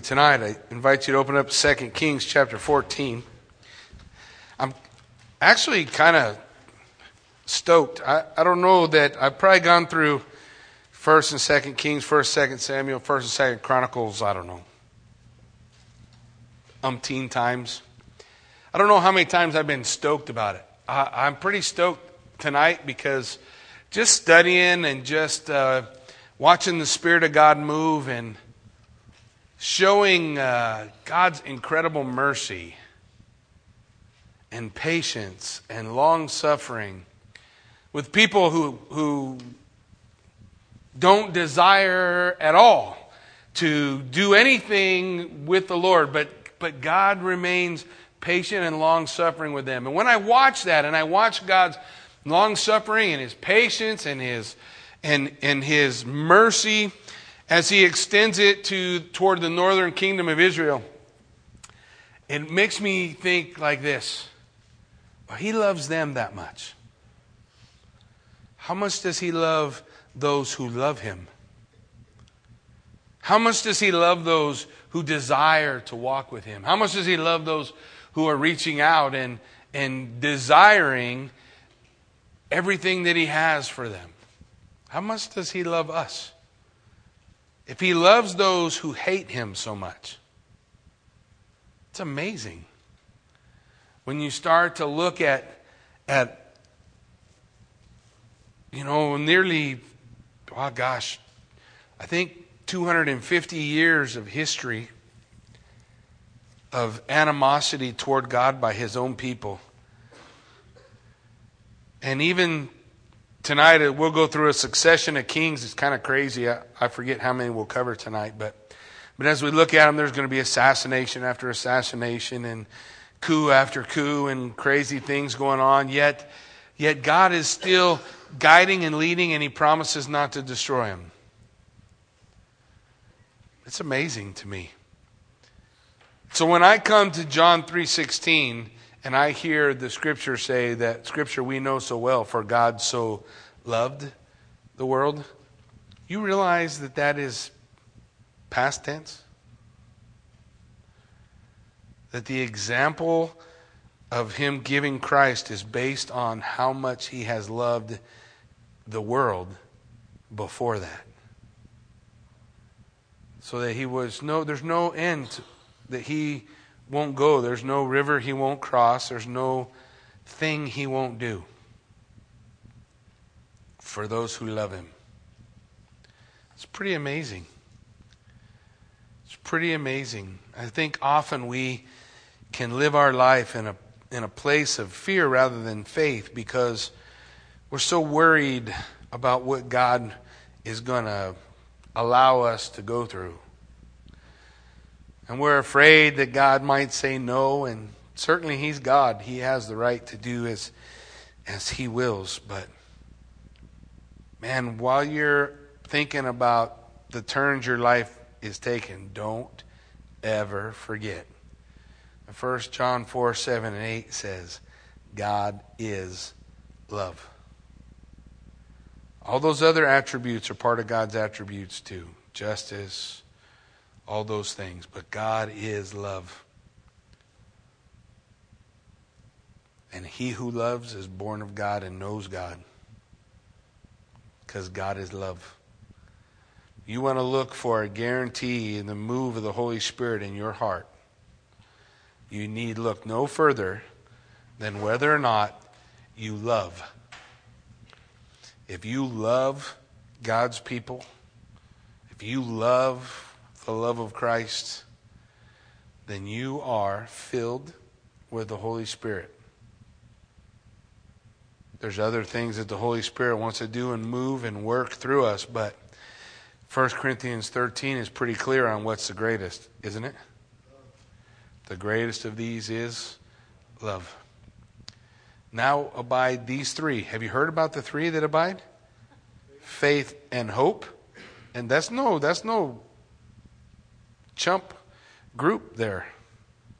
you tonight. I invite you to open up 2 Kings chapter 14. I'm actually kind of stoked. I, I don't know that I've probably gone through 1st and 2nd Kings, 1st, 2nd Samuel, 1st and 2nd Chronicles, I don't know, umpteen times. I don't know how many times I've been stoked about it. I, I'm pretty stoked tonight because just studying and just uh, watching the Spirit of God move and showing uh, God's incredible mercy and patience and long suffering with people who, who don't desire at all to do anything with the Lord, but, but God remains patient and long suffering with them. And when I watch that and I watch God's long suffering and his patience and his and, and his mercy as he extends it to toward the northern kingdom of Israel, it makes me think like this. Well, he loves them that much. How much does he love those who love him? How much does he love those who desire to walk with him? How much does he love those who are reaching out and, and desiring everything that he has for them? How much does he love us? If he loves those who hate him so much, it's amazing. When you start to look at, at you know, nearly, oh gosh, I think 250 years of history of animosity toward God by his own people. And even tonight uh, we'll go through a succession of kings. It's kind of crazy. I, I, forget how many we'll cover tonight, but but as we look at them, there's going to be assassination after assassination and coup after coup and crazy things going on. Yet, yet God is still guiding and leading, and He promises not to destroy them. It's amazing to me. So when I come to John three sixteen and I hear the scripture say that scripture we know so well, for God so loved the world, you realize that that is past tense? That the example of him giving Christ is based on how much he has loved the world before that. So that he was no, there's no end that he won't go. There's no river he won't cross. There's no thing he won't do for those who love him. It's pretty amazing. It's pretty amazing. I think often we can live our life in a in a place of fear rather than faith because we're so worried about what God is going to allow us to go through. And we're afraid that God might say no, and certainly He's God. He has the right to do as, as He wills. But, man, while you're thinking about the turns your life is taking, don't ever forget. 1 John 4 7 and 8 says, God is love. All those other attributes are part of God's attributes too justice, all those things. But God is love. And he who loves is born of God and knows God. Because God is love. You want to look for a guarantee in the move of the Holy Spirit in your heart. You need look no further than whether or not you love. If you love God's people, if you love the love of Christ, then you are filled with the Holy Spirit. There's other things that the Holy Spirit wants to do and move and work through us, but 1 Corinthians 13 is pretty clear on what's the greatest, isn't it? The greatest of these is love. Now abide these three. Have you heard about the three that abide? Faith and hope. And that's no that's no chump group there.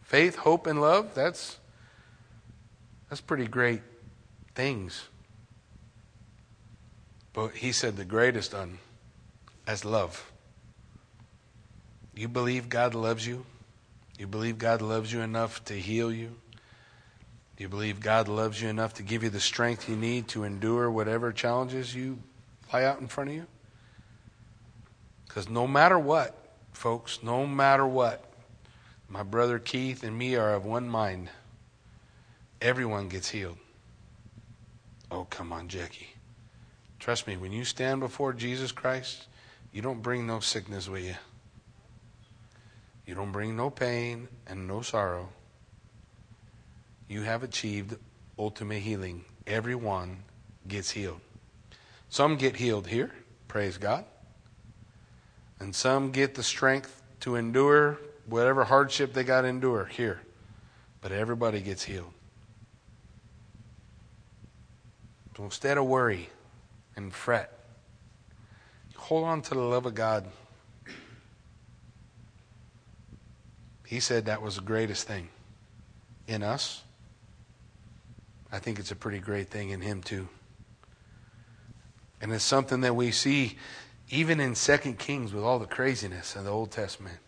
Faith, hope, and love, that's that's pretty great things. But he said the greatest one as love. You believe God loves you? You believe God loves you enough to heal you? You believe God loves you enough to give you the strength you need to endure whatever challenges you lie out in front of you? Because no matter what, folks, no matter what, my brother Keith and me are of one mind. Everyone gets healed. Oh, come on, Jackie. Trust me, when you stand before Jesus Christ, you don't bring no sickness with you. You don't bring no pain and no sorrow. You have achieved ultimate healing. Everyone gets healed. Some get healed here, praise God. And some get the strength to endure whatever hardship they got to endure here. But everybody gets healed. So instead of worry and fret, hold on to the love of God. He said that was the greatest thing in us. I think it's a pretty great thing in Him, too. And it's something that we see even in Second Kings with all the craziness in the Old Testament.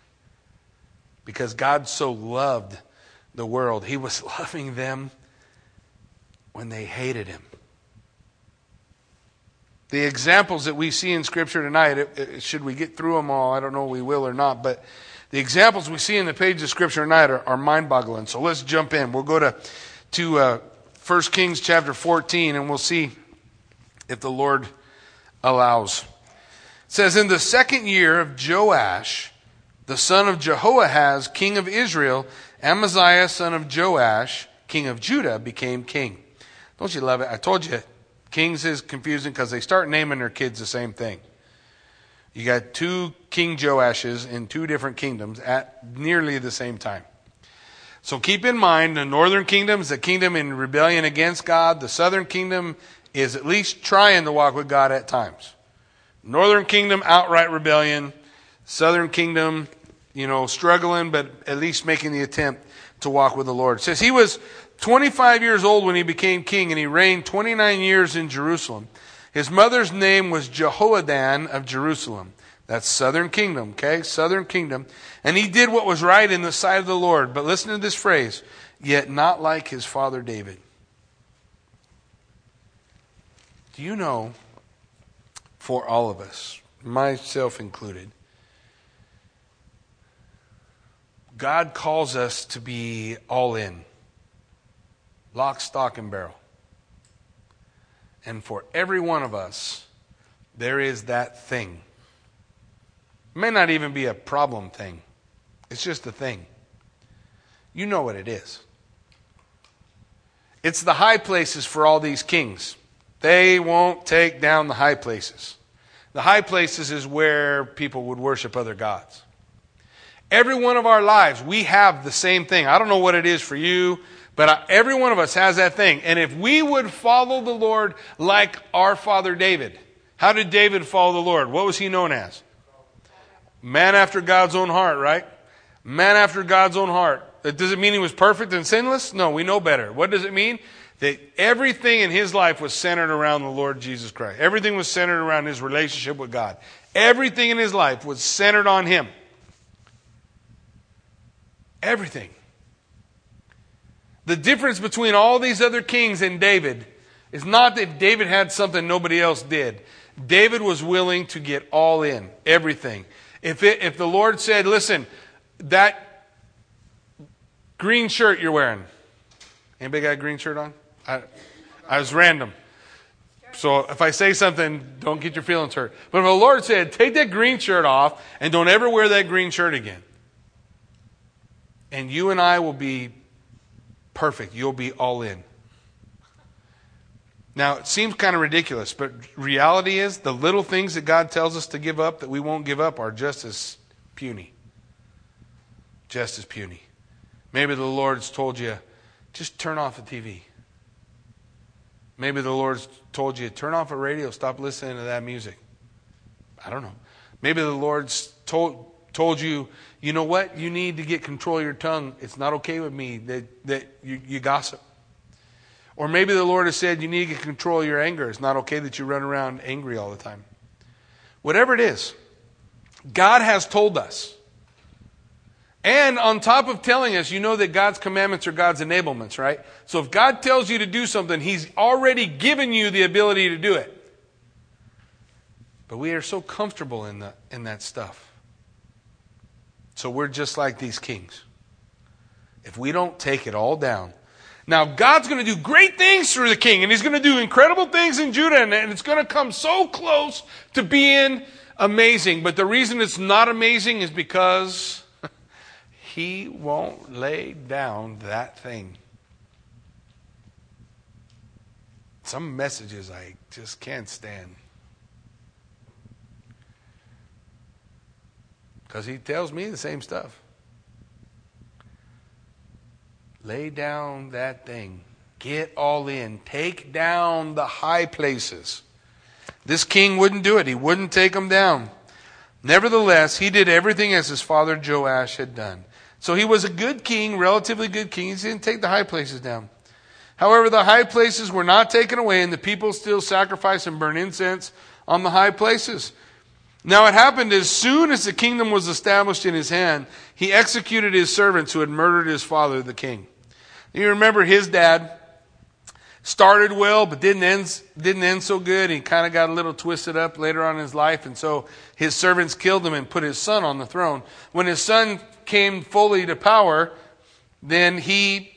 Because God so loved the world, He was loving them when they hated Him. The examples that we see in Scripture tonight, it, it, should we get through them all? I don't know we will or not, but the examples we see in the pages of Scripture tonight are, are mind boggling. So let's jump in. We'll go to, to uh, 1 Kings chapter 14 and we'll see if the Lord allows. Says, In the second year of Joash, the son of Jehoahaz, king of Israel, Amaziah, son of Joash, king of Judah, became king. Don't you love it? I told you Kings is confusing because they start naming their kids the same thing. You got two King Joashes in two different kingdoms at nearly the same time. So keep in mind the northern kingdom is a kingdom in rebellion against God. The southern kingdom is at least trying to walk with God at times. Northern kingdom, outright rebellion. Southern kingdom, you know, struggling, but at least making the attempt to walk with the Lord. It says he was 25 years old when he became king, and he reigned 29 years in Jerusalem. His mother's name was Jehoaddan of Jerusalem. That's southern kingdom, okay? Southern kingdom. And he did what was right in the sight of the Lord. But listen to this phrase yet not like his father David. Do you know, for all of us, myself included, God calls us to be all in lock, stock, and barrel. And for every one of us, there is that thing. It may not even be a problem thing, it's just a thing. You know what it is. It's the high places for all these kings. They won't take down the high places. The high places is where people would worship other gods. Every one of our lives, we have the same thing. I don't know what it is for you. But every one of us has that thing. And if we would follow the Lord like our father David, how did David follow the Lord? What was he known as? Man after God's own heart, right? Man after God's own heart. That doesn't mean he was perfect and sinless? No, we know better. What does it mean? That everything in his life was centered around the Lord Jesus Christ. Everything was centered around his relationship with God. Everything in his life was centered on him. Everything. The difference between all these other kings and David is not that David had something nobody else did. David was willing to get all in, everything. If, it, if the Lord said, listen, that green shirt you're wearing, anybody got a green shirt on? I, I was random. So if I say something, don't get your feelings hurt. But if the Lord said, take that green shirt off and don't ever wear that green shirt again, and you and I will be perfect. You'll be all in. Now, it seems kind of ridiculous, but reality is the little things that God tells us to give up that we won't give up are just as puny. Just as puny. Maybe the Lord's told you, just turn off the TV. Maybe the Lord's told you, turn off the radio, stop listening to that music. I don't know. Maybe the Lord's told, told you, you know what? You need to get control of your tongue. It's not okay with me that, that you, you gossip. Or maybe the Lord has said you need to get control of your anger. It's not okay that you run around angry all the time. Whatever it is, God has told us And on top of telling us, you know that God's commandments are God's enablements, right? So if God tells you to do something, He's already given you the ability to do it. But we are so comfortable in, the, in that stuff. So we're just like these kings. If we don't take it all down. Now, God's going to do great things through the king, and He's going to do incredible things in Judah, and it's going to come so close to being amazing. But the reason it's not amazing is because he won't lay down that thing. Some messages I just can't stand. Because he tells me the same stuff. Lay down that thing. Get all in. Take down the high places. This king wouldn't do it. He wouldn't take them down. Nevertheless, he did everything as his father Joash had done. So he was a good king, relatively good king. He didn't take the high places down. However, the high places were not taken away, and the people still sacrifice and burn incense on the high places. Now it happened as soon as the kingdom was established in his hand, he executed his servants who had murdered his father, the king. You remember his dad started well, but didn't end, didn't end so good. He kind of got a little twisted up later on in his life, and so his servants killed him and put his son on the throne. When his son came fully to power, then he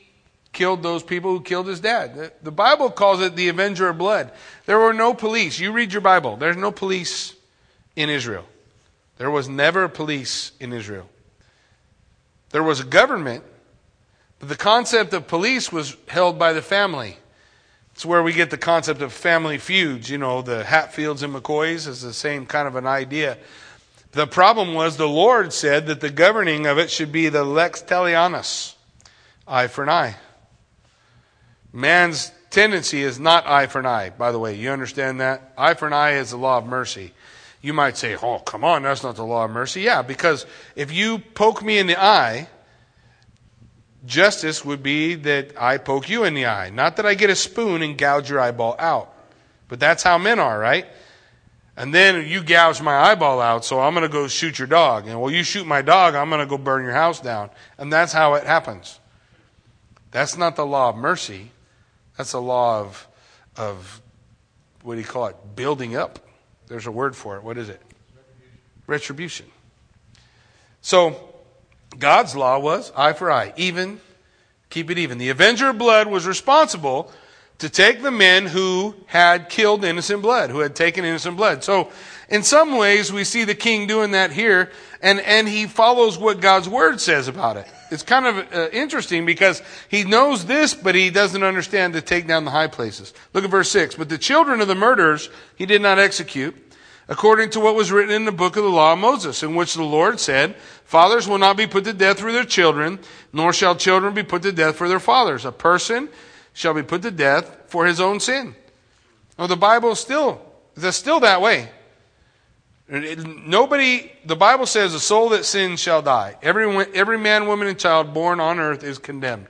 killed those people who killed his dad. The Bible calls it the avenger of blood. There were no police. You read your Bible, there's no police in Israel. There was never police in Israel. There was a government, but the concept of police was held by the family. It's where we get the concept of family feuds. You know, the Hatfields and McCoys is the same kind of an idea. The problem was the Lord said that the governing of it should be the lex talionis, eye for an eye. Man's tendency is not eye for an eye, by the way. You understand that? Eye for an eye is the law of mercy. You might say, oh, come on, that's not the law of mercy. Yeah, because if you poke me in the eye, justice would be that I poke you in the eye. Not that I get a spoon and gouge your eyeball out. But that's how men are, right? And then you gouge my eyeball out, so I'm going to go shoot your dog. And well, you shoot my dog, I'm going to go burn your house down. And that's how it happens. That's not the law of mercy. That's the law of, of what do you call it? Building up. There's a word for it. What is it? Retribution. Retribution. So, God's law was eye for eye, even, keep it even. The avenger of blood was responsible to take the men who had killed innocent blood, who had taken innocent blood. So, in some ways, we see the king doing that here, and, and he follows what God's word says about it. It's kind of uh, interesting because he knows this, but he doesn't understand to take down the high places. Look at verse 6. But the children of the murderers he did not execute, according to what was written in the book of the law of Moses, in which the Lord said, Fathers will not be put to death for their children, nor shall children be put to death for their fathers. A person shall be put to death for his own sin. Well, the Bible is still, it's still that way. Nobody, the Bible says, a soul that sins shall die. Every, every man, woman, and child born on earth is condemned.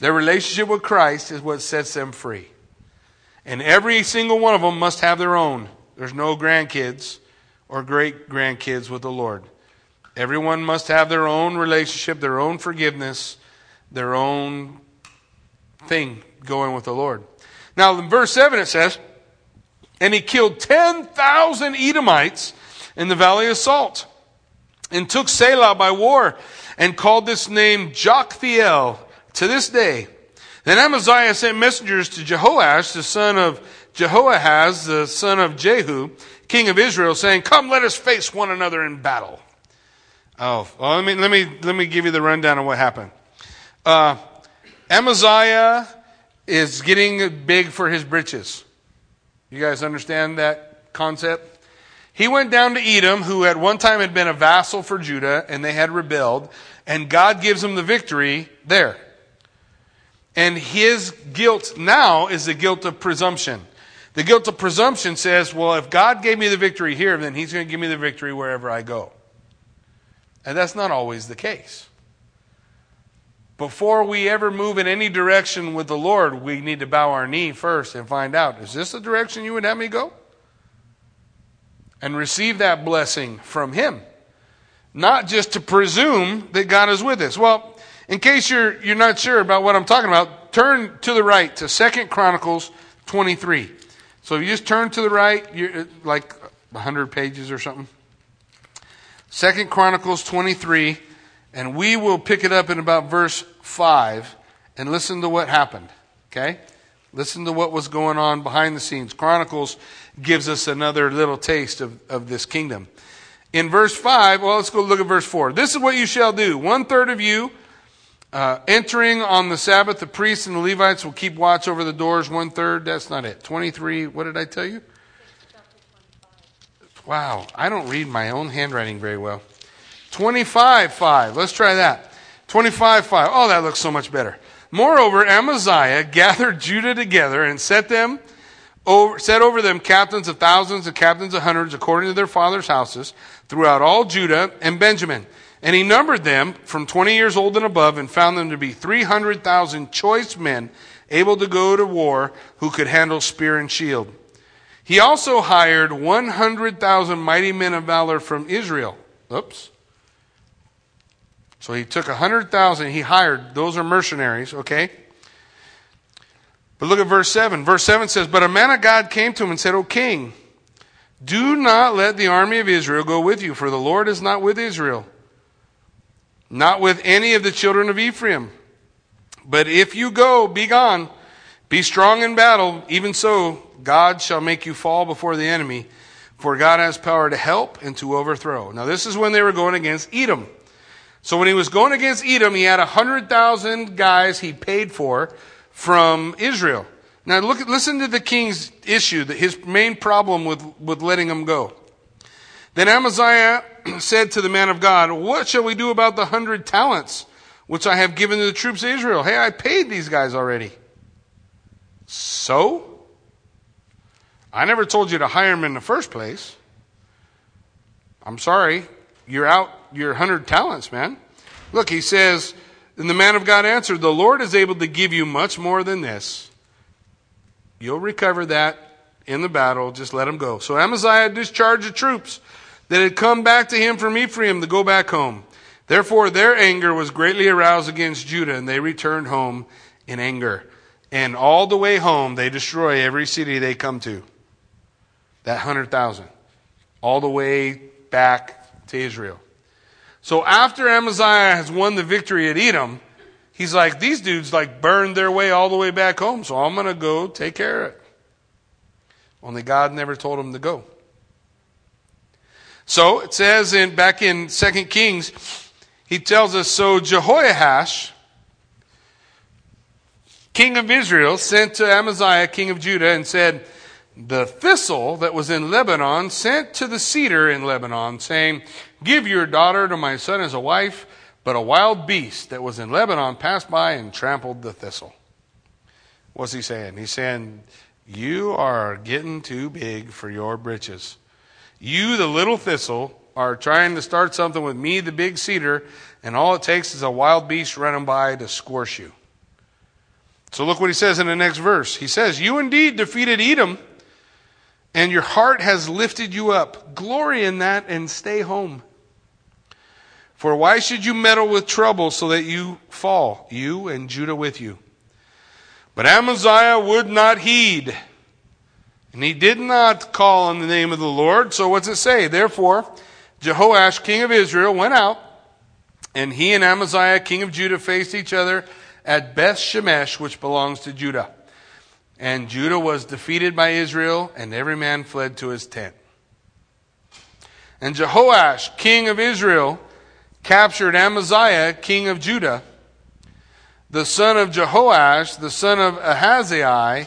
Their relationship with Christ is what sets them free. And every single one of them must have their own. There's no grandkids or great grandkids with the Lord. Everyone must have their own relationship, their own forgiveness, their own thing going with the Lord. Now, in verse 7 it says, And he killed 10,000 Edomites in the valley of Salt, and took Selah by war, and called this name Joktheel to this day. Then Amaziah sent messengers to Jehoash, the son of Jehoahaz, the son of Jehu, king of Israel, saying, Come, let us face one another in battle. Oh, well, let me, let me, let me give you the rundown of what happened. Uh, Amaziah is getting big for his britches. You guys understand that concept? He went down to Edom, who at one time had been a vassal for Judah, and they had rebelled, and God gives him the victory there. And his guilt now is the guilt of presumption. The guilt of presumption says, well, if God gave me the victory here, then he's going to give me the victory wherever I go. And that's not always the case. Before we ever move in any direction with the Lord, we need to bow our knee first and find out is this the direction you would have me go? And receive that blessing from Him. not just to presume that God is with us. Well, in case you're, you're not sure about what I'm talking about, turn to the right to Second Chronicles 23. So if you just turn to the right, you're like 100 pages or something. Second Chronicles 23, and we will pick it up in about verse 5 and listen to what happened. Okay? Listen to what was going on behind the scenes. Chronicles gives us another little taste of, of this kingdom. In verse 5, well, let's go look at verse 4. This is what you shall do. One third of you uh, entering on the Sabbath, the priests and the Levites will keep watch over the doors. One third, that's not it. 23, what did I tell you? Wow, I don't read my own handwriting very well. 25, 5. Let's try that. 25, 5. Oh, that looks so much better. Moreover, Amaziah gathered Judah together and set them over, set over them captains of thousands and captains of hundreds according to their fathers' houses throughout all Judah and Benjamin. And he numbered them from 20 years old and above and found them to be 300,000 choice men able to go to war who could handle spear and shield. He also hired 100,000 mighty men of valor from Israel. Oops. So he took 100,000, he hired, those are mercenaries, okay? But look at verse 7. Verse 7 says, But a man of God came to him and said, O king, do not let the army of Israel go with you, for the Lord is not with Israel not with any of the children of Ephraim. But if you go, be gone, be strong in battle, even so, God shall make you fall before the enemy, for God has power to help and to overthrow. Now, this is when they were going against Edom. So, when he was going against Edom, he had 100,000 guys he paid for from Israel. Now, look, listen to the king's issue, his main problem with, with letting them go. Then Amaziah said to the man of God, What shall we do about the hundred talents which I have given to the troops of Israel? Hey, I paid these guys already. So? I never told you to hire them in the first place. I'm sorry. You're out your hundred talents, man. Look, he says, and the man of God answered, The Lord is able to give you much more than this. You'll recover that in the battle. Just let him go. So Amaziah discharged the troops that had come back to him from Ephraim to go back home. Therefore, their anger was greatly aroused against Judah, and they returned home in anger. And all the way home, they destroy every city they come to. That 100,000. All the way back to Israel. So after Amaziah has won the victory at Edom, he's like, these dudes like burned their way all the way back home, so I'm going to go take care of it. Only God never told him to go. So it says in back in 2 Kings, he tells us so Jehoash, king of Israel, sent to Amaziah, king of Judah, and said, The thistle that was in Lebanon sent to the cedar in Lebanon, saying, Give your daughter to my son as a wife. But a wild beast that was in Lebanon passed by and trampled the thistle. What's he saying? He's saying, You are getting too big for your britches. You, the little thistle, are trying to start something with me, the big cedar, and all it takes is a wild beast running by to squash you. So look what he says in the next verse. He says, You indeed defeated Edom, and your heart has lifted you up. Glory in that and stay home. For why should you meddle with trouble so that you fall, you and Judah with you? But Amaziah would not heed. And he did not call on the name of the Lord. So what's it say? Therefore, Jehoash, king of Israel, went out, and he and Amaziah, king of Judah, faced each other at Beth Shemesh, which belongs to Judah. And Judah was defeated by Israel, and every man fled to his tent. And Jehoash, king of Israel, captured Amaziah, king of Judah, the son of Jehoash, the son of Ahaziah,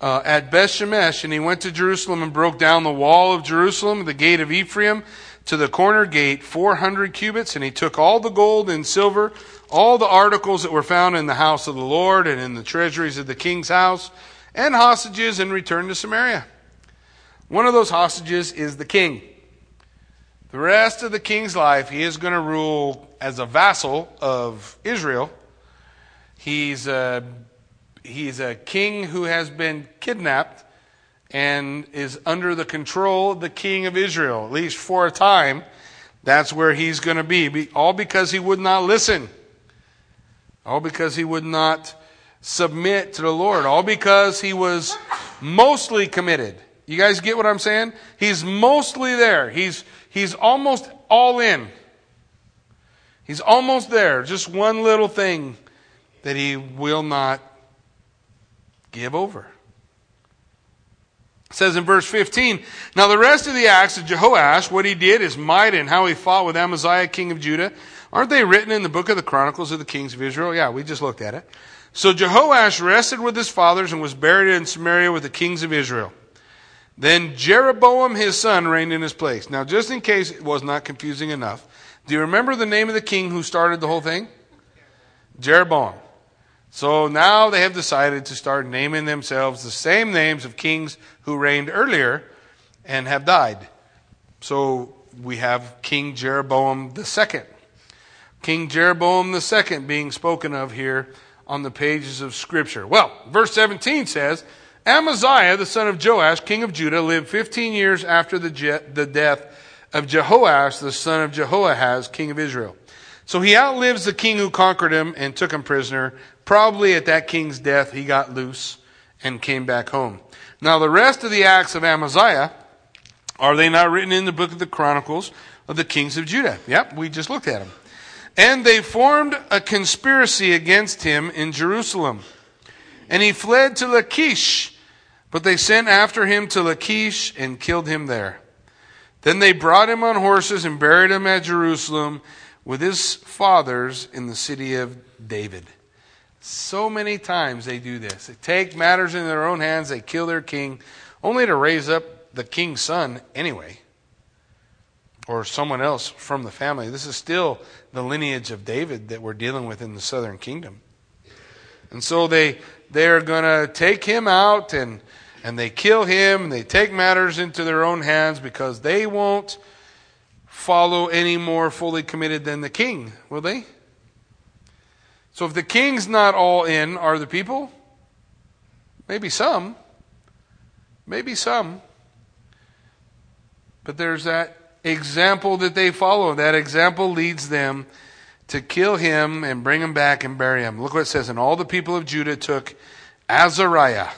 uh, at Beth Shemesh, and he went to Jerusalem and broke down the wall of Jerusalem, the gate of Ephraim, to the corner gate, 400 cubits, and he took all the gold and silver, all the articles that were found in the house of the Lord and in the treasuries of the king's house, and hostages, and returned to Samaria. One of those hostages is the king. The rest of the king's life, he is going to rule as a vassal of Israel. He's uh, he's a king who has been kidnapped and is under the control of the king of Israel, at least for a time. That's where he's going to be. All because he would not listen. All because he would not submit to the Lord. All because he was mostly committed. You guys get what I'm saying? He's mostly there. He's, he's almost all in. He's almost there. Just one little thing that he will not give over. It says in verse 15, Now the rest of the acts of Jehoash, what he did, his might, and how he fought with Amaziah, king of Judah, aren't they written in the book of the Chronicles of the kings of Israel? Yeah, we just looked at it. So Jehoash rested with his fathers and was buried in Samaria with the kings of Israel. Then Jeroboam his son reigned in his place. Now, just in case it was not confusing enough, do you remember the name of the king who started the whole thing? Jeroboam. So now they have decided to start naming themselves the same names of kings who reigned earlier and have died. So we have King Jeroboam II. King Jeroboam II being spoken of here on the pages of Scripture. Well, verse 17 says, Amaziah, the son of Joash, king of Judah, lived 15 years after the, Je- the death of Jehoash, the son of Jehoahaz, king of Israel. So he outlives the king who conquered him and took him prisoner. Probably at that king's death, he got loose and came back home. Now, the rest of the acts of Amaziah, are they not written in the book of the Chronicles of the kings of Judah? Yep, we just looked at them. And they formed a conspiracy against him in Jerusalem. And he fled to Lachish, but they sent after him to Lachish and killed him there. Then they brought him on horses and buried him at Jerusalem with his fathers in the city of David. So many times they do this. They take matters in their own hands, they kill their king, only to raise up the king's son anyway, or someone else from the family. This is still the lineage of David that we're dealing with in the southern kingdom. And so they they're going to take him out and and they kill him and they take matters into their own hands because they won't follow any more fully committed than the king, will they? So if the king's not all in, are the people? Maybe some. Maybe some. But there's that example that they follow. That example leads them to kill him and bring him back and bury him. Look what it says. And all the people of Judah took Azariah,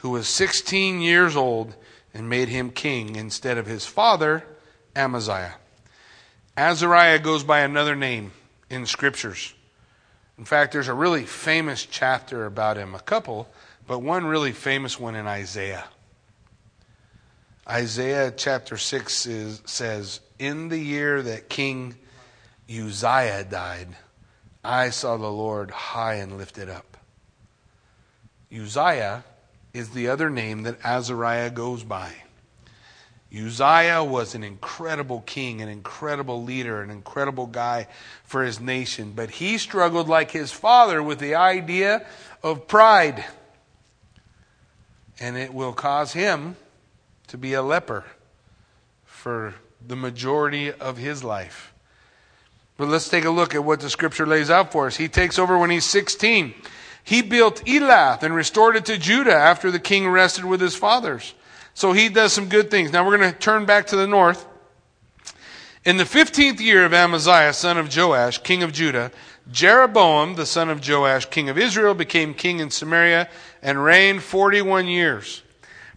who was 16 years old, and made him king instead of his father, Amaziah. Azariah goes by another name in scriptures. In fact, there's a really famous chapter about him, a couple, but one really famous one in Isaiah. Isaiah chapter 6 is, says, In the year that King Uzziah died, I saw the Lord high and lifted up. Uzziah is the other name that Azariah goes by. Uzziah was an incredible king, an incredible leader, an incredible guy for his nation, but he struggled like his father with the idea of pride. And it will cause him to be a leper for the majority of his life. But let's take a look at what the scripture lays out for us. He takes over when he's 16. He built Elath and restored it to Judah after the king rested with his fathers. So he does some good things. Now we're going to turn back to the north. In the 15th year of Amaziah, son of Joash, king of Judah, Jeroboam, the son of Joash, king of Israel, became king in Samaria and reigned 41 years.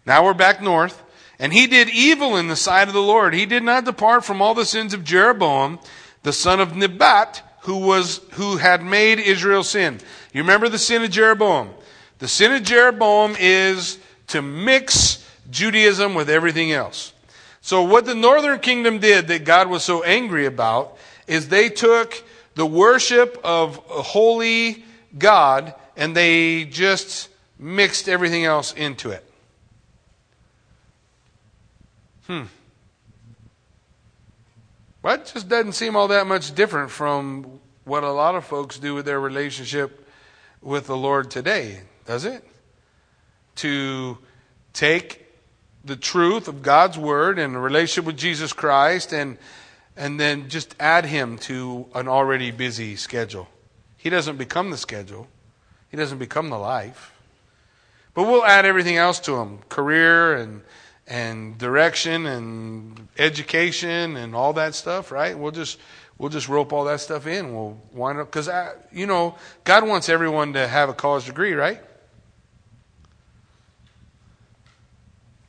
Now we're back north. And he did evil in the sight of the Lord. He did not depart from all the sins of Jeroboam, the son of Nebat, who was, who had made Israel sin. You remember the sin of Jeroboam? The sin of Jeroboam is to mix Judaism with everything else. So, what the northern kingdom did that God was so angry about is they took the worship of a holy God and they just mixed everything else into it. Hmm. Well, it just doesn't seem all that much different from what a lot of folks do with their relationship with the Lord today, does it? To take the truth of God's word and a relationship with Jesus Christ and and then just add him to an already busy schedule. He doesn't become the schedule. He doesn't become the life. But we'll add everything else to him, career and and direction and education and all that stuff, right? We'll just we'll just rope all that stuff in. We'll wind up because I, you know God wants everyone to have a college degree, right?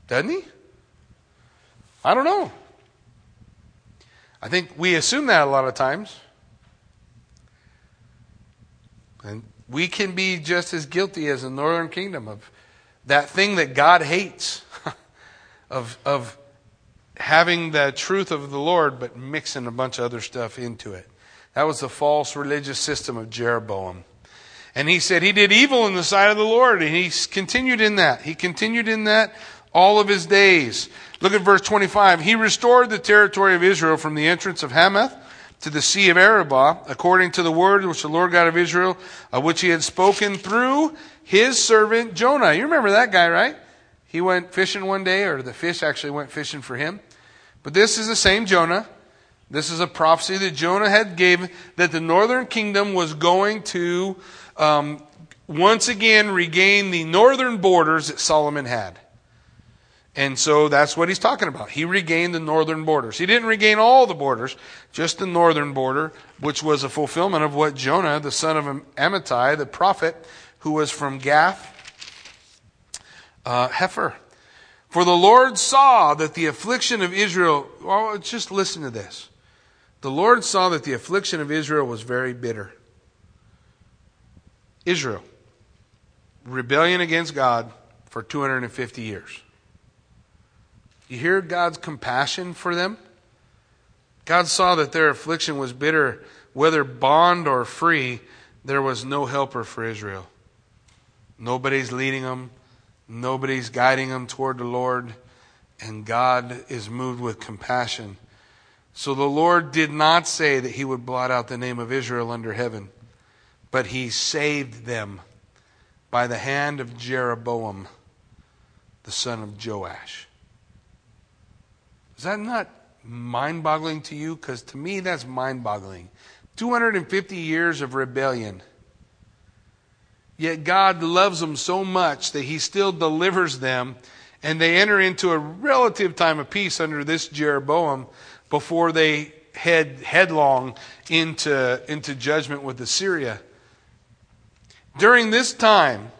Doesn't he? I don't know. I think we assume that a lot of times. And we can be just as guilty as the northern kingdom of that thing that God hates, of, of having the truth of the Lord, but mixing a bunch of other stuff into it. That was the false religious system of Jeroboam. And he said he did evil in the sight of the Lord, and he continued in that. He continued in that all of his days. Look at verse 25. He restored the territory of Israel from the entrance of Hamath to the Sea of Arabah, according to the word which the Lord God of Israel, uh, which he had spoken through his servant Jonah. You remember that guy, right? He went fishing one day, or the fish actually went fishing for him. But this is the same Jonah. This is a prophecy that Jonah had gave that the northern kingdom was going to um, once again regain the northern borders that Solomon had. And so that's what he's talking about. He regained the northern borders. He didn't regain all the borders, just the northern border, which was a fulfillment of what Jonah, the son of Amittai, the prophet, who was from Gath, uh, Hepher. For the Lord saw that the affliction of Israel, just listen to this. The Lord saw that the affliction of Israel was very bitter. Israel, rebellion against God for 250 years. You hear God's compassion for them? God saw that their affliction was bitter, whether bond or free, there was no helper for Israel. Nobody's leading them, nobody's guiding them toward the Lord, and God is moved with compassion. So the Lord did not say that he would blot out the name of Israel under heaven, but he saved them by the hand of Jeroboam, the son of Joash. Is that not mind boggling to you? Because to me, that's mind boggling. 250 years of rebellion. Yet God loves them so much that He still delivers them, and they enter into a relative time of peace under this Jeroboam before they head headlong into, into judgment with Assyria. During this time,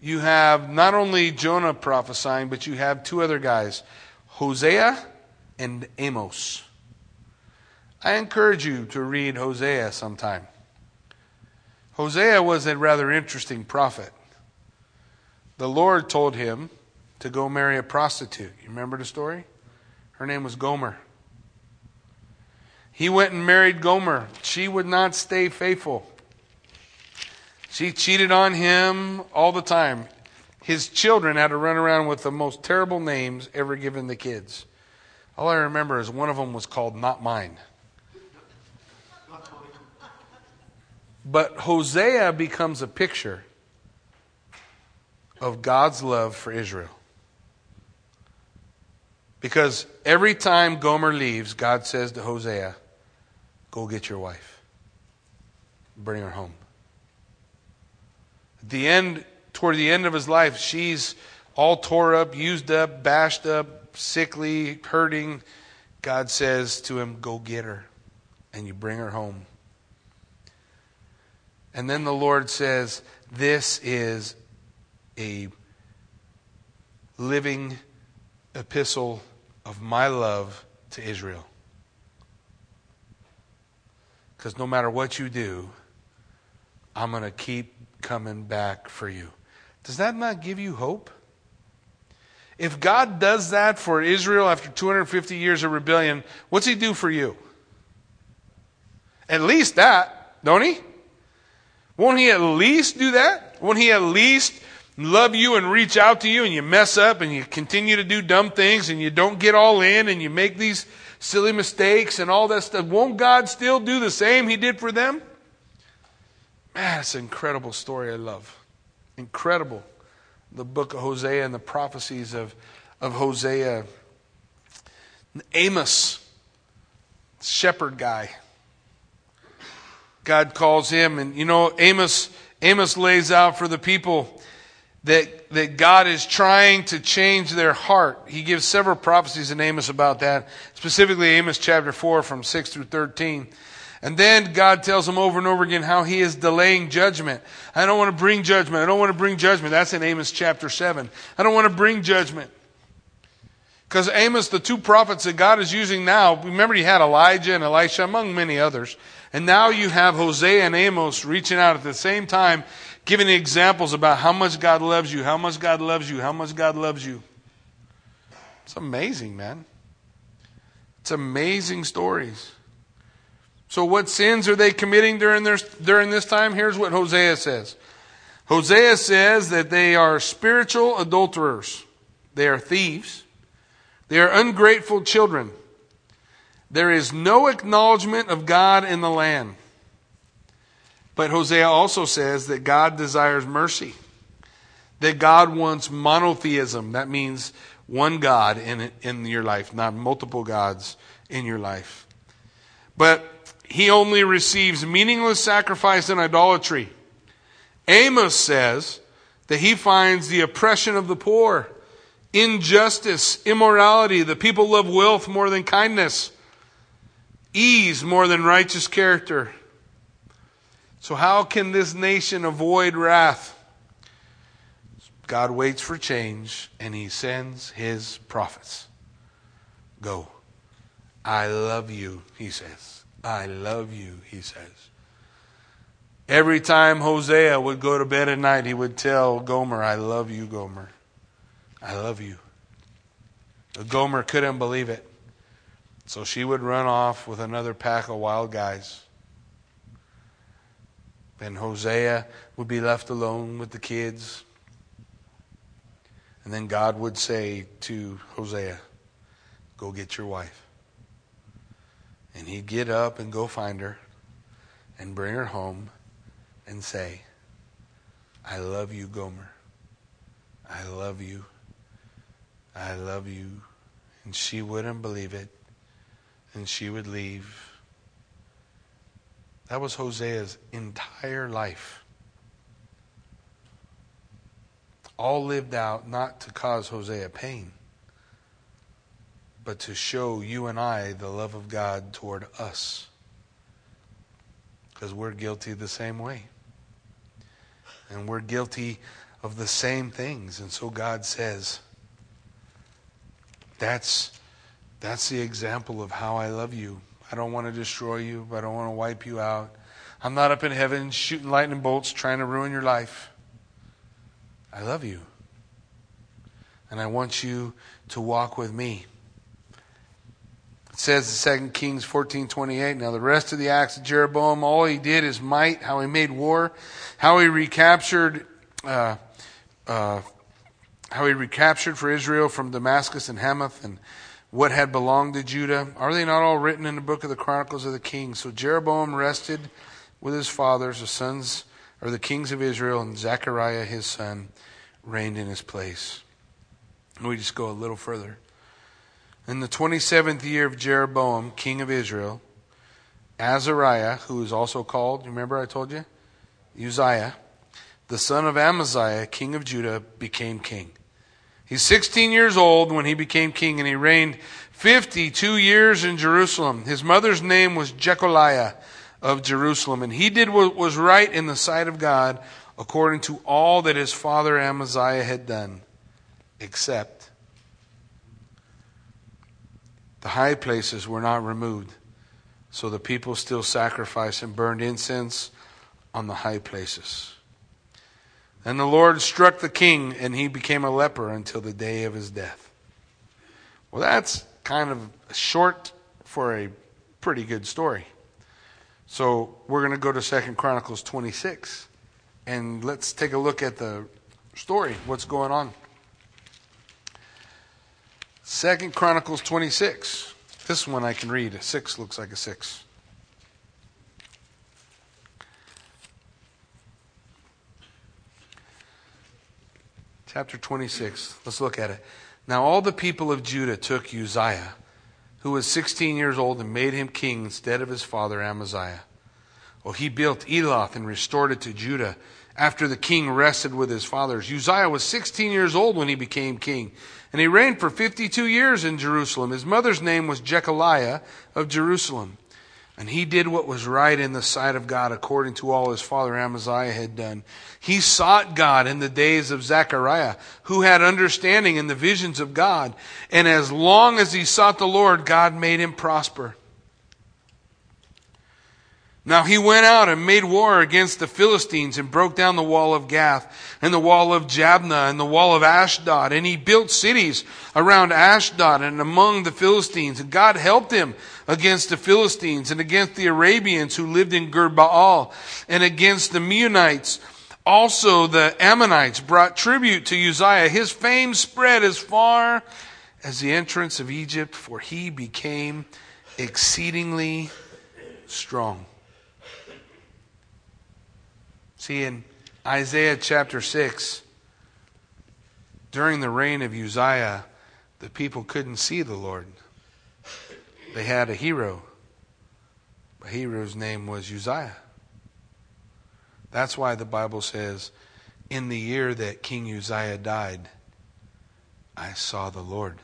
you have not only Jonah prophesying, but you have two other guys. Hosea and Amos. I encourage you to read Hosea sometime. Hosea was a rather interesting prophet. The Lord told him to go marry a prostitute. You remember the story? Her name was Gomer. He went and married Gomer. She would not stay faithful. She cheated on him all the time his children had to run around with the most terrible names ever given the kids. All I remember is one of them was called Not Mine. But Hosea becomes a picture of God's love for Israel. Because every time Gomer leaves, God says to Hosea, Go get your wife, bring her home. At the end, toward the end of his life, she's all tore up, used up, bashed up, sickly, hurting. God says to him, Go get her, and you bring her home. And then the Lord says, This is a living epistle of my love to Israel. Because no matter what you do, I'm going to keep coming back for you. Does that not give you hope? If God does that for Israel after 250 years of rebellion, what's He do for you? At least that, don't He? Won't He at least do that? Won't He at least love you and reach out to you and you mess up and you continue to do dumb things and you don't get all in and you make these silly mistakes and all that stuff? Won't God still do the same He did for them? Man, it's an incredible story I love. Incredible. The book of Hosea and the prophecies of, of Hosea. Amos, shepherd guy. God calls him, and you know, Amos, Amos lays out for the people that, that God is trying to change their heart. He gives several prophecies in Amos about that, specifically Amos chapter 4 from 6 through 13. And then God tells him over and over again how he is delaying judgment. I don't want to bring judgment. I don't want to bring judgment. That's in Amos chapter 7. I don't want to bring judgment. Because Amos, the two prophets that God is using now, remember he had Elijah and Elisha among many others. And now you have Hosea and Amos reaching out at the same time, giving examples about how much God loves you, how much God loves you, how much God loves you. It's amazing, man. It's amazing stories. So, what sins are they committing during, their, during this time? Here's what Hosea says Hosea says that they are spiritual adulterers, they are thieves, they are ungrateful children. There is no acknowledgement of God in the land. But Hosea also says that God desires mercy, that God wants monotheism. That means one God in, in your life, not multiple gods in your life. But he only receives meaningless sacrifice and idolatry. Amos says that he finds the oppression of the poor, injustice, immorality. The people love wealth more than kindness, ease more than righteous character. So, how can this nation avoid wrath? God waits for change and he sends his prophets. Go. I love you, he says. I love you, he says. Every time Hosea would go to bed at night, he would tell Gomer, I love you, Gomer. I love you. Gomer couldn't believe it. So she would run off with another pack of wild guys. And Hosea would be left alone with the kids. And then God would say to Hosea, Go get your wife. And he'd get up and go find her and bring her home and say, I love you, Gomer. I love you. I love you. And she wouldn't believe it. And she would leave. That was Hosea's entire life. All lived out not to cause Hosea pain, but to show you and I the love of God toward us. Because we're guilty the same way. And we're guilty of the same things. And so God says, that's, that's the example of how I love you. I don't want to destroy you, but I don't want to wipe you out. I'm not up in heaven shooting lightning bolts trying to ruin your life. I love you. And I want you to walk with me. It says in 2 Kings 14:28. Now the rest of the acts of Jeroboam, all he did is might, how he made war, how he recaptured, uh, uh, how he recaptured for Israel from Damascus and Hamath, and what had belonged to Judah. Are they not all written in the book of the Chronicles of the Kings? So Jeroboam rested with his fathers, the sons or the kings of Israel, and Zechariah his son reigned in his place. And we just go a little further. In the 27th year of Jeroboam, king of Israel, Azariah, who is also called—you remember I told you? Uzziah, the son of Amaziah, king of Judah, became king. He's 16 years old when he became king, and he reigned 52 years in Jerusalem. His mother's name was Jecoliah of Jerusalem, and he did what was right in the sight of God according to all that his father Amaziah had done, except the high places were not removed, so the people still sacrificed and burned incense on the high places. And the Lord struck the king, and he became a leper until the day of his death. Well, that's kind of short for a pretty good story. So we're going to go to Second Chronicles 26, and let's take a look at the story, what's going on. Second Chronicles 26. This one I can read. A 6 looks like a 6. Chapter 26. Let's look at it. Now all the people of Judah took Uzziah, who was 16 years old, and made him king instead of his father Amaziah. Well, he built Eloth and restored it to Judah after the king rested with his fathers. Uzziah was 16 years old when he became king, and he reigned for 52 years in Jerusalem. His mother's name was Jecoliah of Jerusalem. And he did what was right in the sight of God according to all his father Amaziah had done. He sought God in the days of Zechariah, who had understanding in the visions of God. And as long as he sought the Lord, God made him prosper. Now he went out and made war against the Philistines and broke down the wall of Gath and the wall of Jabneh and the wall of Ashdod. And he built cities around Ashdod and among the Philistines. And God helped him against the Philistines and against the Arabians who lived in Gurbaal and against the Meunites. Also the Ammonites brought tribute to Uzziah. His fame spread as far as the entrance of Egypt, for he became exceedingly strong. See, in Isaiah chapter 6, during the reign of Uzziah, the people couldn't see the Lord. They had a hero. The hero's name was Uzziah. That's why the Bible says, In the year that King Uzziah died, I saw the Lord.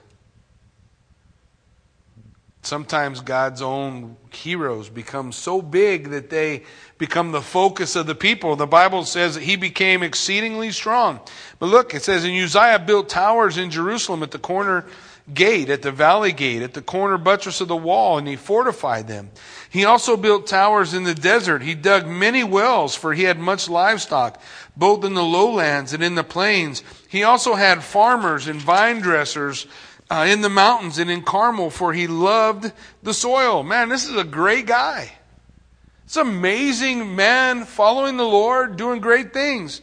Sometimes God's own heroes become so big that they become the focus of the people. The Bible says that he became exceedingly strong. But look, it says, and Uzziah built towers in Jerusalem at the corner gate, at the valley gate, at the corner buttress of the wall, and he fortified them. He also built towers in the desert. He dug many wells, for he had much livestock, both in the lowlands and in the plains. He also had farmers and vine dressers uh, in the mountains and in Carmel, for he loved the soil. Man, this is a great guy. It's amazing man following the Lord, doing great things.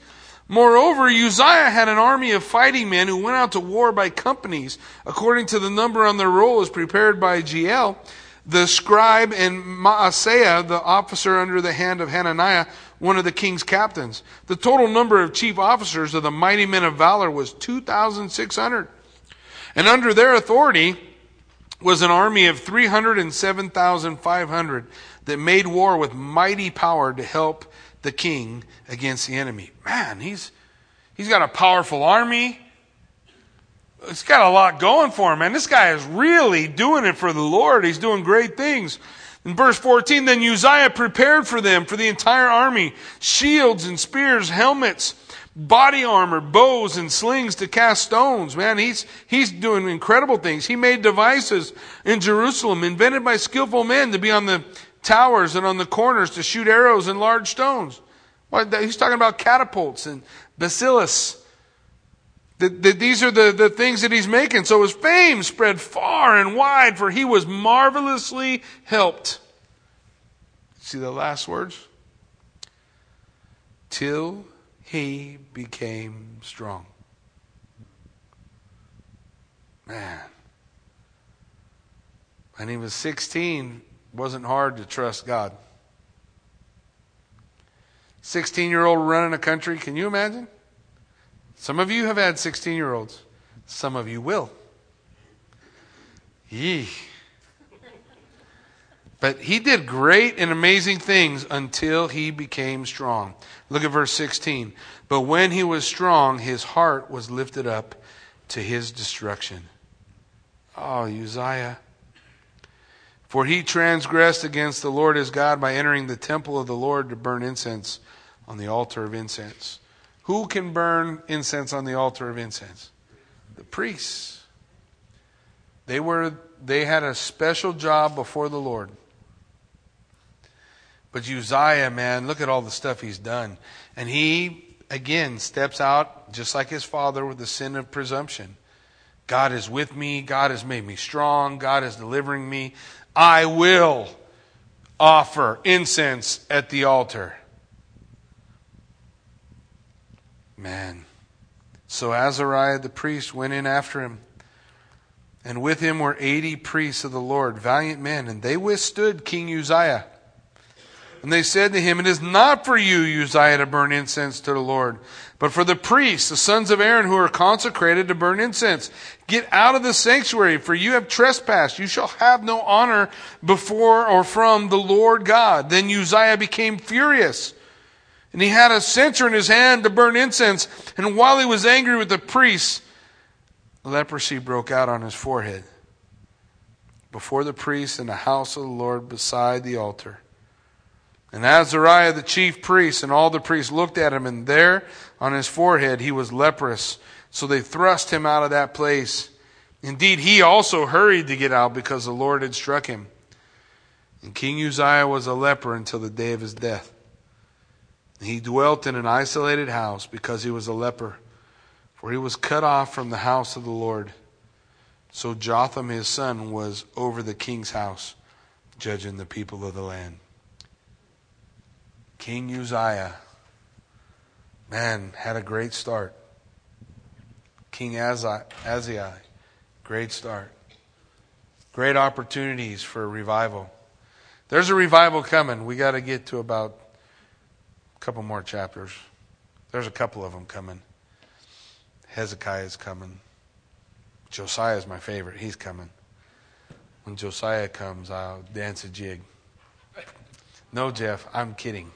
Moreover, Uzziah had an army of fighting men who went out to war by companies, according to the number on their roll as prepared by Jeiel, the scribe, and Maaseiah, the officer under the hand of Hananiah, one of the king's captains. The total number of chief officers of the mighty men of valor was 2,600. And under their authority was an army of 307,500 that made war with mighty power to help the king against the enemy. Man, he's, he's got a powerful army. It's got a lot going for him, man. This guy is really doing it for the Lord. He's doing great things. In verse 14, then Uzziah prepared for them, for the entire army, shields and spears, helmets, body armor, bows and slings to cast stones. Man, he's, he's doing incredible things. He made devices in Jerusalem invented by skillful men to be on the towers and on the corners to shoot arrows and large stones. He's talking about catapults and basilisks. these are the, the things that he's making. So his fame spread far and wide, for he was marvelously helped. See the last words? Till he became strong. Man. When he was 16, wasn't hard to trust God. 16 year old running a country, can you imagine? Some of you have had 16 year olds, some of you will. Yee. But he did great and amazing things until he became strong. Look at verse 16. But when he was strong, his heart was lifted up to his destruction. Oh, Uzziah. For he transgressed against the Lord his God by entering the temple of the Lord to burn incense on the altar of incense. Who can burn incense on the altar of incense? The priests. They were they had a special job before the Lord. But Uzziah, man, look at all the stuff he's done. And he, again, steps out just like his father with the sin of presumption. God is with me. God has made me strong. God is delivering me. I will offer incense at the altar. Man. So Azariah the priest went in after him. And with him were 80 priests of the Lord, valiant men, and they withstood King Uzziah. And they said to him, It is not for you, Uzziah, to burn incense to the Lord, but for the priests, the sons of Aaron, who are consecrated to burn incense. Get out of the sanctuary, for you have trespassed. You shall have no honor before or from the Lord God. Then Uzziah became furious. And he had a censer in his hand to burn incense. And while he was angry with the priests, leprosy broke out on his forehead before the priests in the house of the Lord beside the altar. And Azariah the chief priest and all the priests looked at him, and there on his forehead he was leprous. So they thrust him out of that place. Indeed, he also hurried to get out because the Lord had struck him. And King Uzziah was a leper until the day of his death. He dwelt in an isolated house because he was a leper, for he was cut off from the house of the Lord. So Jotham his son was over the king's house, judging the people of the land. King Uzziah, man, had a great start. King Ahaziah, great start. Great opportunities for revival. There's a revival coming. We got to get to about a couple more chapters. There's a couple of them coming. Hezekiah is coming. Josiah is my favorite. He's coming. When Josiah comes, I'll dance a jig. No, Jeff, I'm kidding.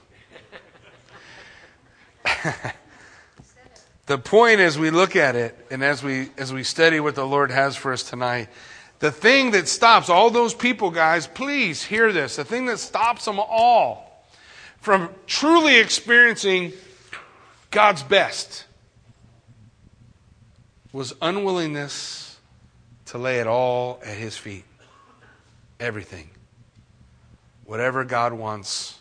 the point as we look at it and as we as we study what the Lord has for us tonight, the thing that stops all those people, guys, please hear this. The thing that stops them all from truly experiencing God's best was unwillingness to lay it all at His feet. Everything. Whatever God wants.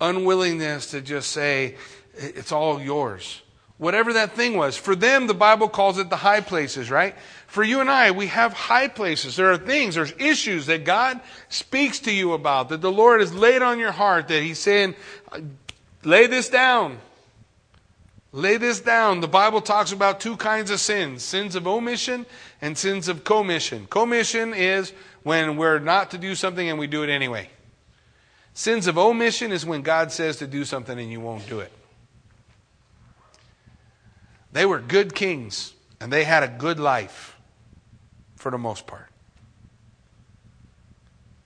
Unwillingness to just say, it's all yours. Whatever that thing was. For them, the Bible calls it the high places, right? For you and I, we have high places. There are things, there's issues that God speaks to you about, that the Lord has laid on your heart, that He's saying, lay this down. Lay this down. The Bible talks about two kinds of sins sins of omission and sins of commission. Commission is when we're not to do something and we do it anyway. Sins of omission is when God says to do something and you won't do it. They were good kings and they had a good life for the most part.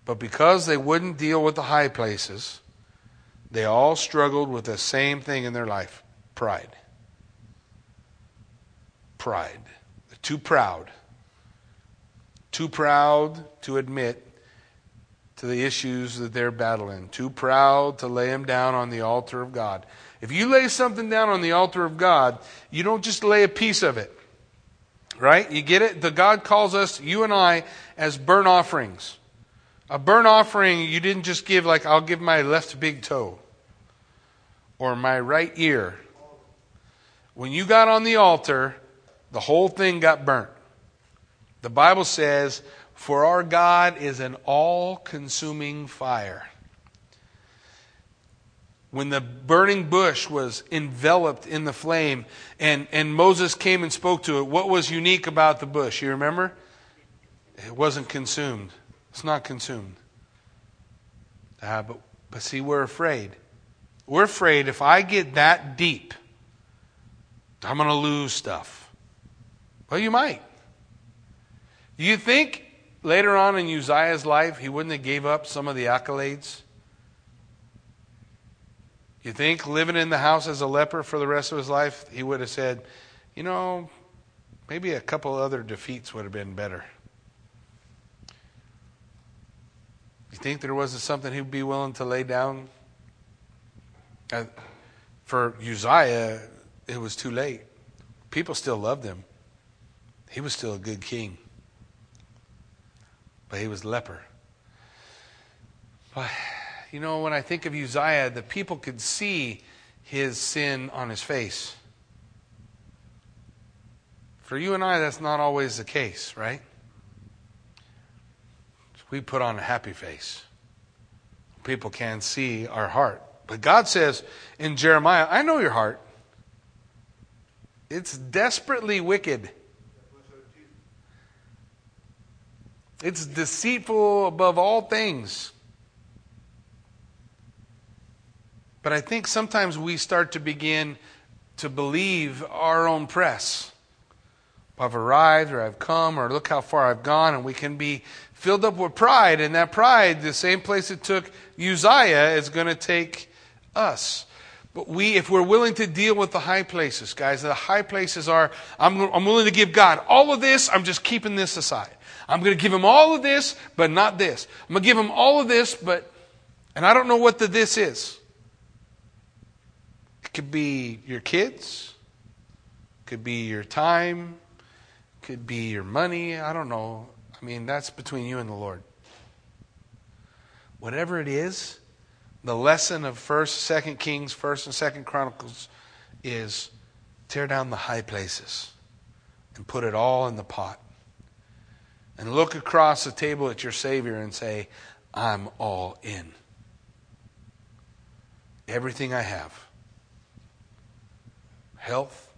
But because they wouldn't deal with the high places, they all struggled with the same thing in their life pride pride. They're too proud. Too proud to admit to the issues that they're battling. Too proud to lay them down on the altar of God. If you lay something down on the altar of God, you don't just lay a piece of it. Right? You get it? The God calls us, you and I, as burnt offerings. A burnt offering, you didn't just give, like, I'll give my left big toe or my right ear. When you got on the altar, the whole thing got burnt. The Bible says, For our God is an all consuming fire. When the burning bush was enveloped in the flame and, and Moses came and spoke to it, what was unique about the bush? You remember? It wasn't consumed. It's not consumed. Uh, but, but see, we're afraid. We're afraid if I get that deep, I'm going to lose stuff. Well, you might. You think later on in Uzziah's life he wouldn't have gave up some of the accolades? You think living in the house as a leper for the rest of his life, he would have said, you know, maybe a couple other defeats would have been better. You think there wasn't something he'd be willing to lay down? Uh, for Uzziah, it was too late. People still loved him. He was still a good king, but he was leper. But, you know, when I think of Uzziah, the people could see his sin on his face. For you and I, that's not always the case, right? We put on a happy face. People can see our heart. But God says in Jeremiah, I know your heart. It's desperately wicked. It's deceitful above all things. But I think sometimes we start to begin to believe our own press. I've arrived or I've come or look how far I've gone, and we can be filled up with pride. And that pride, the same place it took Uzziah, is going to take us. But we, if we're willing to deal with the high places, guys, the high places are, I'm, I'm willing to give God all of this, I'm just keeping this aside. I'm going to give him all of this, but not this. I'm going to give him all of this, but, and I don't know what the this is. It could be your kids, could be your time, could be your money. I don't know. I mean, that's between you and the Lord. Whatever it is, the lesson of First, Second Kings, First and Second Chronicles is tear down the high places and put it all in the pot. And look across the table at your Savior and say, I'm all in. Everything I have health,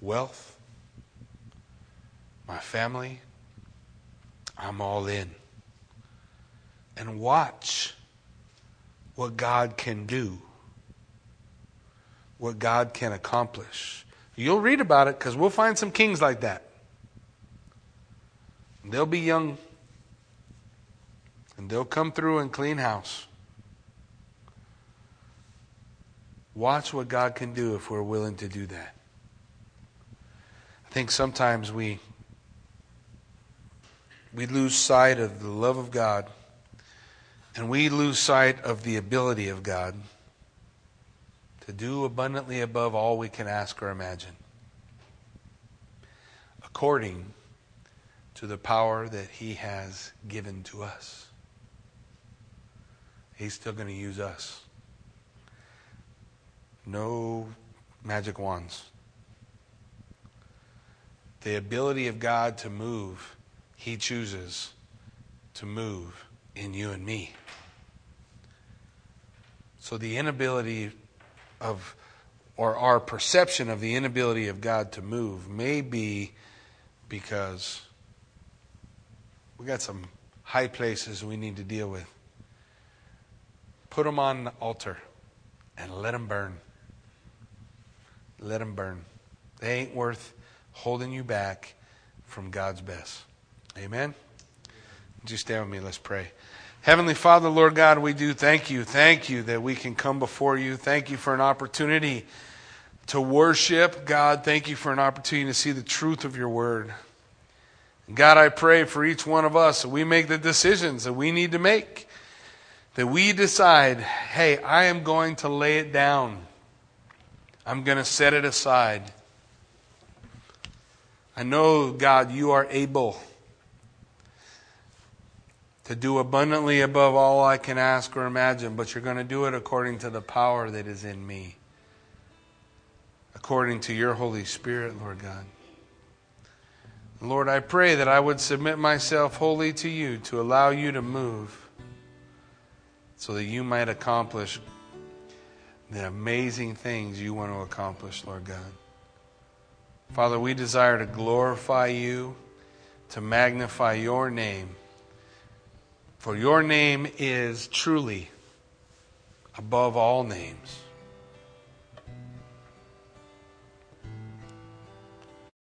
wealth, my family, I'm all in. And watch what God can do, what God can accomplish. You'll read about it because we'll find some kings like that. They'll be young and they'll come through and clean house. Watch what God can do if we're willing to do that. I think sometimes we we lose sight of the love of God and we lose sight of the ability of God to do abundantly above all we can ask or imagine, according to the power that He has given to us. He's still going to use us. No magic wands. The ability of God to move, He chooses to move in you and me. So the inability of, or our perception of the inability of God to move may be because we got some high places we need to deal with. Put them on the altar and let them burn. Let them burn. They ain't worth holding you back from God's best. Amen? Just stand with me. Let's pray. Heavenly Father, Lord God, we do thank you. Thank you that we can come before you. Thank you for an opportunity to worship. God, thank you for an opportunity to see the truth of your word. God, I pray for each one of us that we make the decisions that we need to make. That we decide, hey, I am going to lay it down. I'm going to set it aside. I know, God, you are able to do abundantly above all I can ask or imagine, but you're going to do it according to the power that is in me, according to your Holy Spirit, Lord God. Lord, I pray that I would submit myself wholly to you to allow you to move so that you might accomplish the amazing things you want to accomplish, Lord God. Father, we desire to glorify you, to magnify your name for your name is truly above all names.